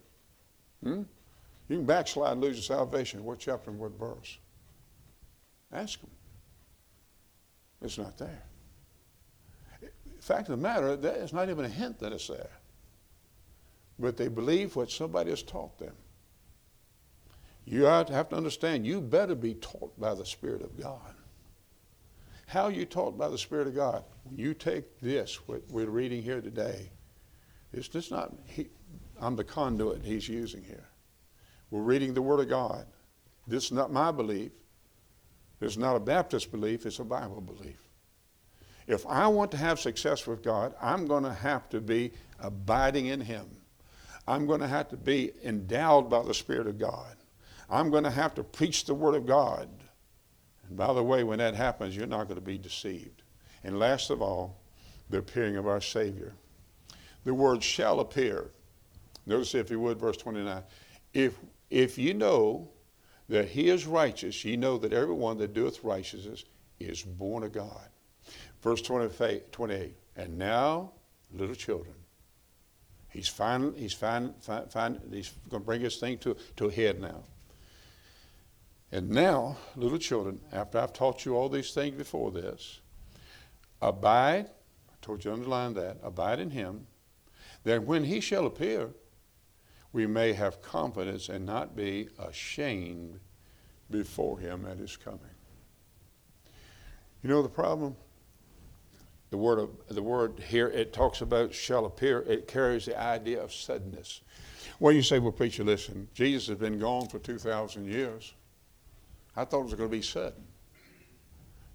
Hmm? You can backslide and lose your salvation. What chapter and what verse? Ask them. It's not there. The fact of the matter, it's not even a hint that it's there. But they believe what somebody has taught them. You have to understand, you better be taught by the Spirit of God. How you taught by the Spirit of God? You take this, what we're reading here today, it's just not, he, I'm the conduit he's using here. We're reading the Word of God. This is not my belief. It's not a Baptist belief, it's a Bible belief. If I want to have success with God, I'm going to have to be abiding in Him. I'm going to have to be endowed by the Spirit of God. I'm going to have to preach the Word of God. And by the way, when that happens, you're not going to be deceived. And last of all, the appearing of our Savior. The word shall appear. Notice, if you would, verse 29. If, if you know that he is righteous, ye know that everyone that doeth righteousness is born of God. Verse 28, 28 and now, little children. He's fine, he's fine he's going to bring his thing to, to a head now. And now, little children, after I've taught you all these things before this, abide, I told you to underline that, abide in him, that when he shall appear, we may have confidence and not be ashamed before him at his coming. You know the problem? The word, of, the word here, it talks about shall appear, it carries the idea of suddenness. Well, you say, well, preacher, listen, Jesus has been gone for 2,000 years. I thought it was going to be sudden.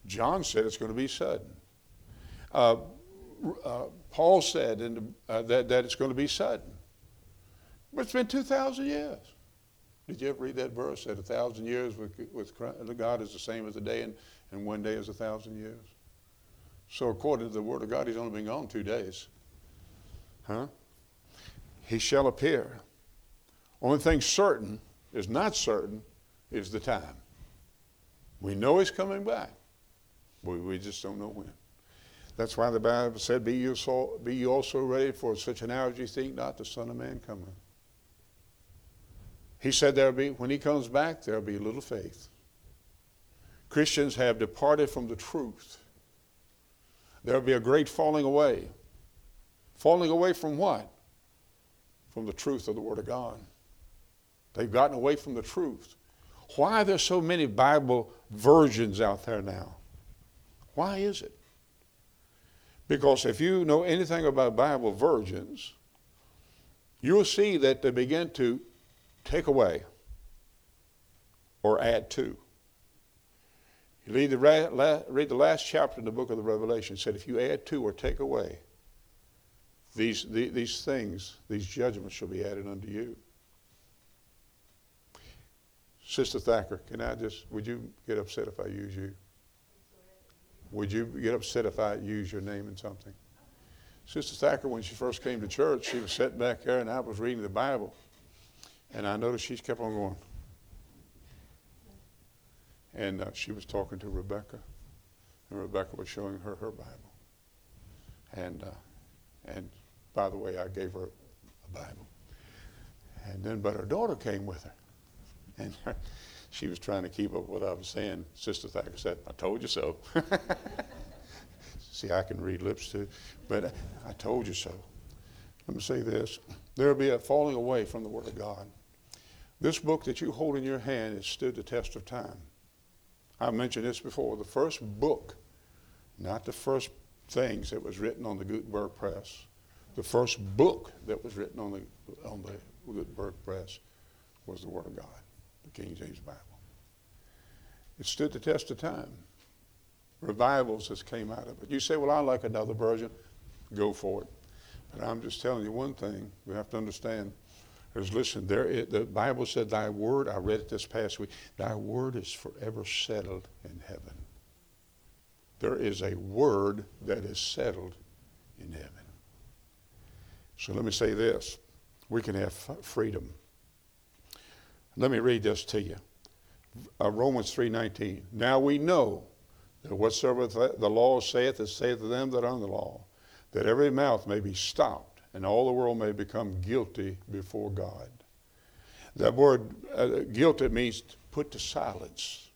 John said it's going to be sudden. Uh, uh, Paul said the, uh, that, that it's going to be sudden. But it's been 2,000 years. Did you ever read that verse that a thousand years with, with God is the same as a day and, and one day is a thousand years? So according to the Word of God, he's only been gone two days. Huh? He shall appear. Only thing certain is not certain is the time. We know he's coming back, but we just don't know when. That's why the Bible said, Be you, so, be you also ready for such an hour as you think not, the Son of Man coming. He said there'll be, when he comes back, there'll be little faith. Christians have departed from the truth. There'll be a great falling away. Falling away from what? From the truth of the Word of God. They've gotten away from the truth. Why are there so many Bible versions out there now? Why is it? Because if you know anything about Bible versions, you'll see that they begin to take away or add to. You read the, read the last chapter in the book of the Revelation. It said, if you add to or take away, these, these things, these judgments shall be added unto you. Sister Thacker, can I just, would you get upset if I use you? Would you get upset if I use your name in something? Sister Thacker, when she first came to church, she was sitting back there and I was reading the Bible. And I noticed she kept on going. And uh, she was talking to Rebecca. And Rebecca was showing her her Bible. And, uh, and by the way, I gave her a Bible. And then, but her daughter came with her. And <laughs> she was trying to keep up with what I was saying. Sister Thacker said, I told you so. <laughs> See, I can read lips too. But uh, I told you so. Let me say this there will be a falling away from the Word of God. This book that you hold in your hand has stood the test of time. I've mentioned this before. The first book, not the first things that was written on the Gutenberg press, the first book that was written on the, on the Gutenberg press was the Word of God, King James Bible. It stood the test of time. Revivals has came out of it. You say, well, I like another version. Go for it. But I'm just telling you one thing we have to understand is listen, there the Bible said, Thy word, I read it this past week, Thy word is forever settled in heaven. There is a word that is settled in heaven. So let me say this we can have freedom. Let me read this to you. Uh, Romans 3:19. Now we know that whatsoever the law saith, it saith to them that are under the law, that every mouth may be stopped, and all the world may become guilty before God. That word uh, guilty means put to silence.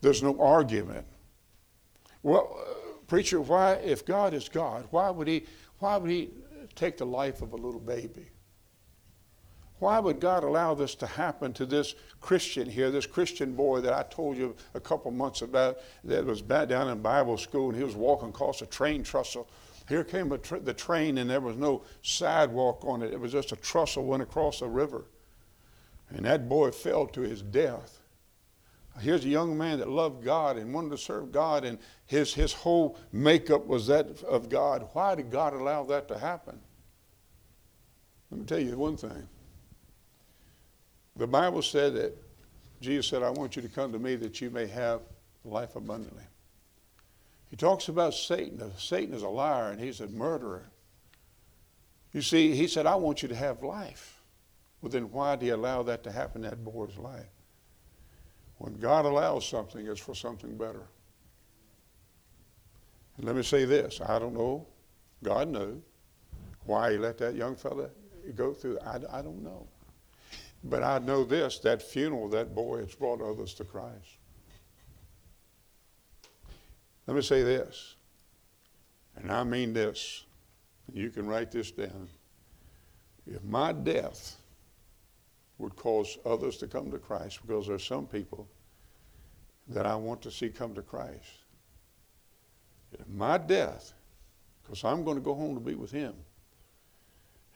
There's no argument. Well, uh, preacher, why, if God is God, why would he, why would he take the life of a little baby? Why would God allow this to happen to this Christian here, this Christian boy that I told you a couple months about that was back down in Bible school and he was walking across a train trestle here came the train, and there was no sidewalk on it. It was just a trestle went across a river. And that boy fell to his death. Here's a young man that loved God and wanted to serve God, and his, his whole makeup was that of God. Why did God allow that to happen? Let me tell you one thing. The Bible said that Jesus said, I want you to come to me that you may have life abundantly. He talks about Satan. Satan is a liar and he's a murderer. You see, he said, I want you to have life. Well, then why do you allow that to happen in that boy's life? When God allows something, it's for something better. And let me say this I don't know. God knows why he let that young fella go through. I, I don't know. But I know this that funeral, that boy has brought others to Christ. Let me say this, and I mean this. You can write this down. If my death would cause others to come to Christ, because there's some people that I want to see come to Christ. If my death, because I'm going to go home to be with Him,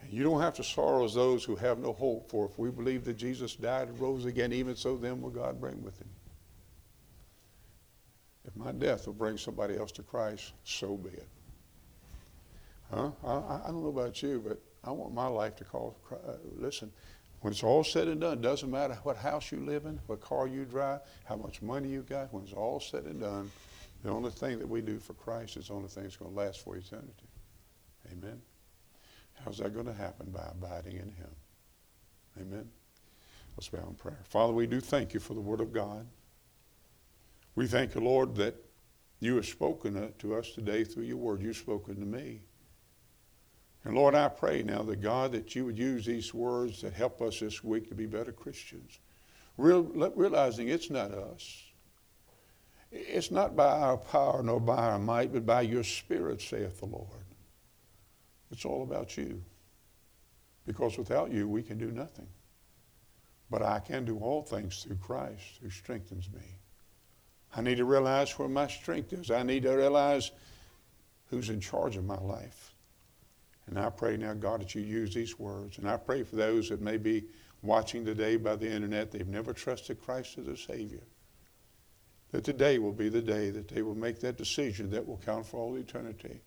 and you don't have to sorrow as those who have no hope, for if we believe that Jesus died and rose again, even so them will God bring with Him. If my death will bring somebody else to Christ, so be it. Huh? I, I don't know about you, but I want my life to call. Uh, listen, when it's all said and done, doesn't matter what house you live in, what car you drive, how much money you got. When it's all said and done, the only thing that we do for Christ is the only thing that's going to last for eternity. Amen. How's that going to happen? By abiding in Him. Amen. Let's bow in prayer. Father, we do thank you for the Word of God. We thank you, Lord, that you have spoken uh, to us today through your word. You've spoken to me. And Lord, I pray now that God, that you would use these words that help us this week to be better Christians. Real, realizing it's not us. It's not by our power nor by our might, but by your Spirit, saith the Lord. It's all about you. Because without you, we can do nothing. But I can do all things through Christ who strengthens me. I need to realize where my strength is. I need to realize who's in charge of my life. And I pray now, God, that you use these words. And I pray for those that may be watching today by the internet, they've never trusted Christ as a Savior. That today will be the day that they will make that decision that will count for all eternity.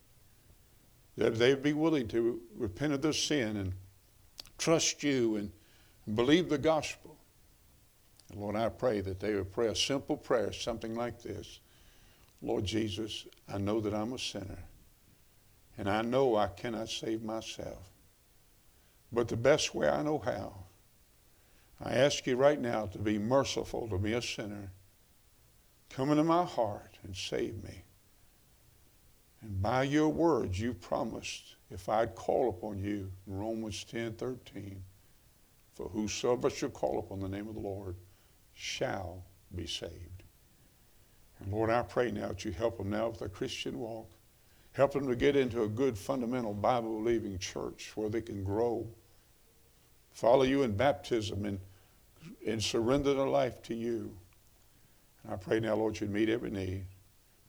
That they would be willing to repent of their sin and trust you and believe the gospel. And Lord, I pray that they would pray a simple prayer, something like this Lord Jesus, I know that I'm a sinner, and I know I cannot save myself. But the best way I know how, I ask you right now to be merciful to me, a sinner. Come into my heart and save me. And by your words, you promised if I'd call upon you, in Romans 10 13, For whosoever shall call upon the name of the Lord shall be saved. And Lord, I pray now that you help them now with their Christian walk. Help them to get into a good, fundamental, Bible believing church where they can grow, follow you in baptism, and, and surrender their life to you. And I pray now, Lord, you'd meet every need.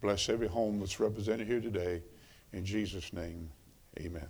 Bless every home that's represented here today. In Jesus' name, amen.